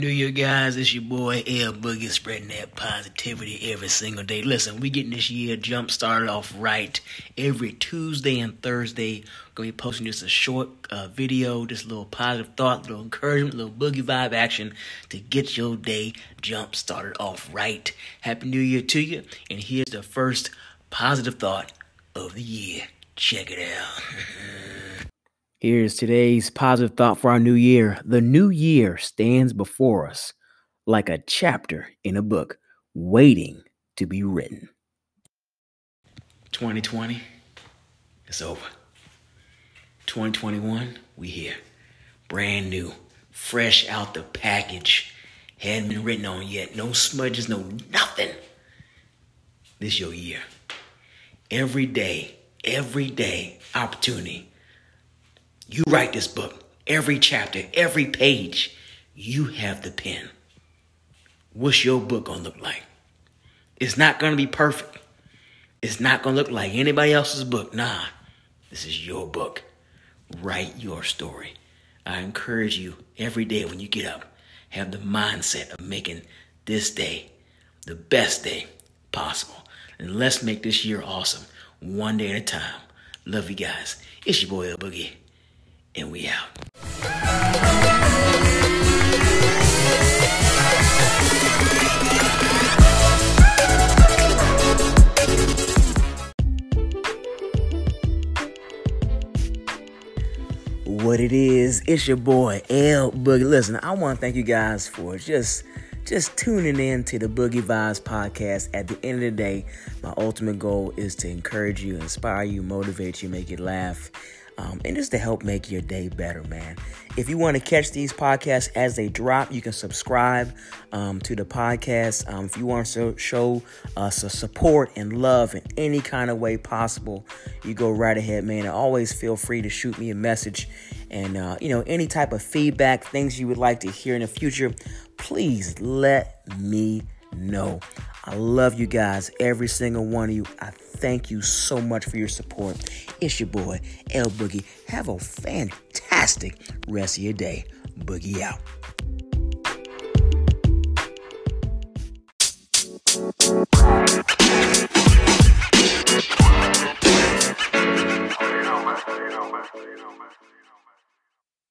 New Year, guys. It's your boy L Boogie spreading that positivity every single day. Listen, we getting this year jump started off right. Every Tuesday and Thursday, gonna be posting just a short uh, video, just a little positive thought, little encouragement, little boogie vibe action to get your day jump started off right. Happy New Year to you, and here's the first positive thought of the year. Check it out. Here's today's positive thought for our new year. The new year stands before us like a chapter in a book waiting to be written. 2020, it's over. 2021, we here. Brand new, fresh out the package. Hadn't been written on yet. No smudges, no nothing. This your year. Every day, every day, opportunity you write this book, every chapter, every page, you have the pen. What's your book to look like? It's not to be perfect. It's not to look like anybody else's book. Nah, this is your book. Write your story. I encourage you every day when you get up, have the mindset of making this day the best day possible. And let's make this year awesome, one day at a time. Love you guys. It's your boy, L Boogie and we out. What it is, it's your boy L Boogie. Listen, I want to thank you guys for just just tuning in to the Boogie Vibes podcast. At the end of the day, my ultimate goal is to encourage you, inspire you, motivate you, make you laugh um, and just to help make your day better, man. If you want to catch these podcasts as they drop, you can subscribe um, to the podcast. Um, if you want to show us a support and love in any kind of way possible, you go right ahead, man. And always feel free to shoot me a message and, uh, you know, any type of feedback, things you would like to hear in the future, please let me know. I love you guys, every single one of you. I thank you so much for your support. It's your boy, L Boogie. Have a fantastic rest of your day. Boogie out.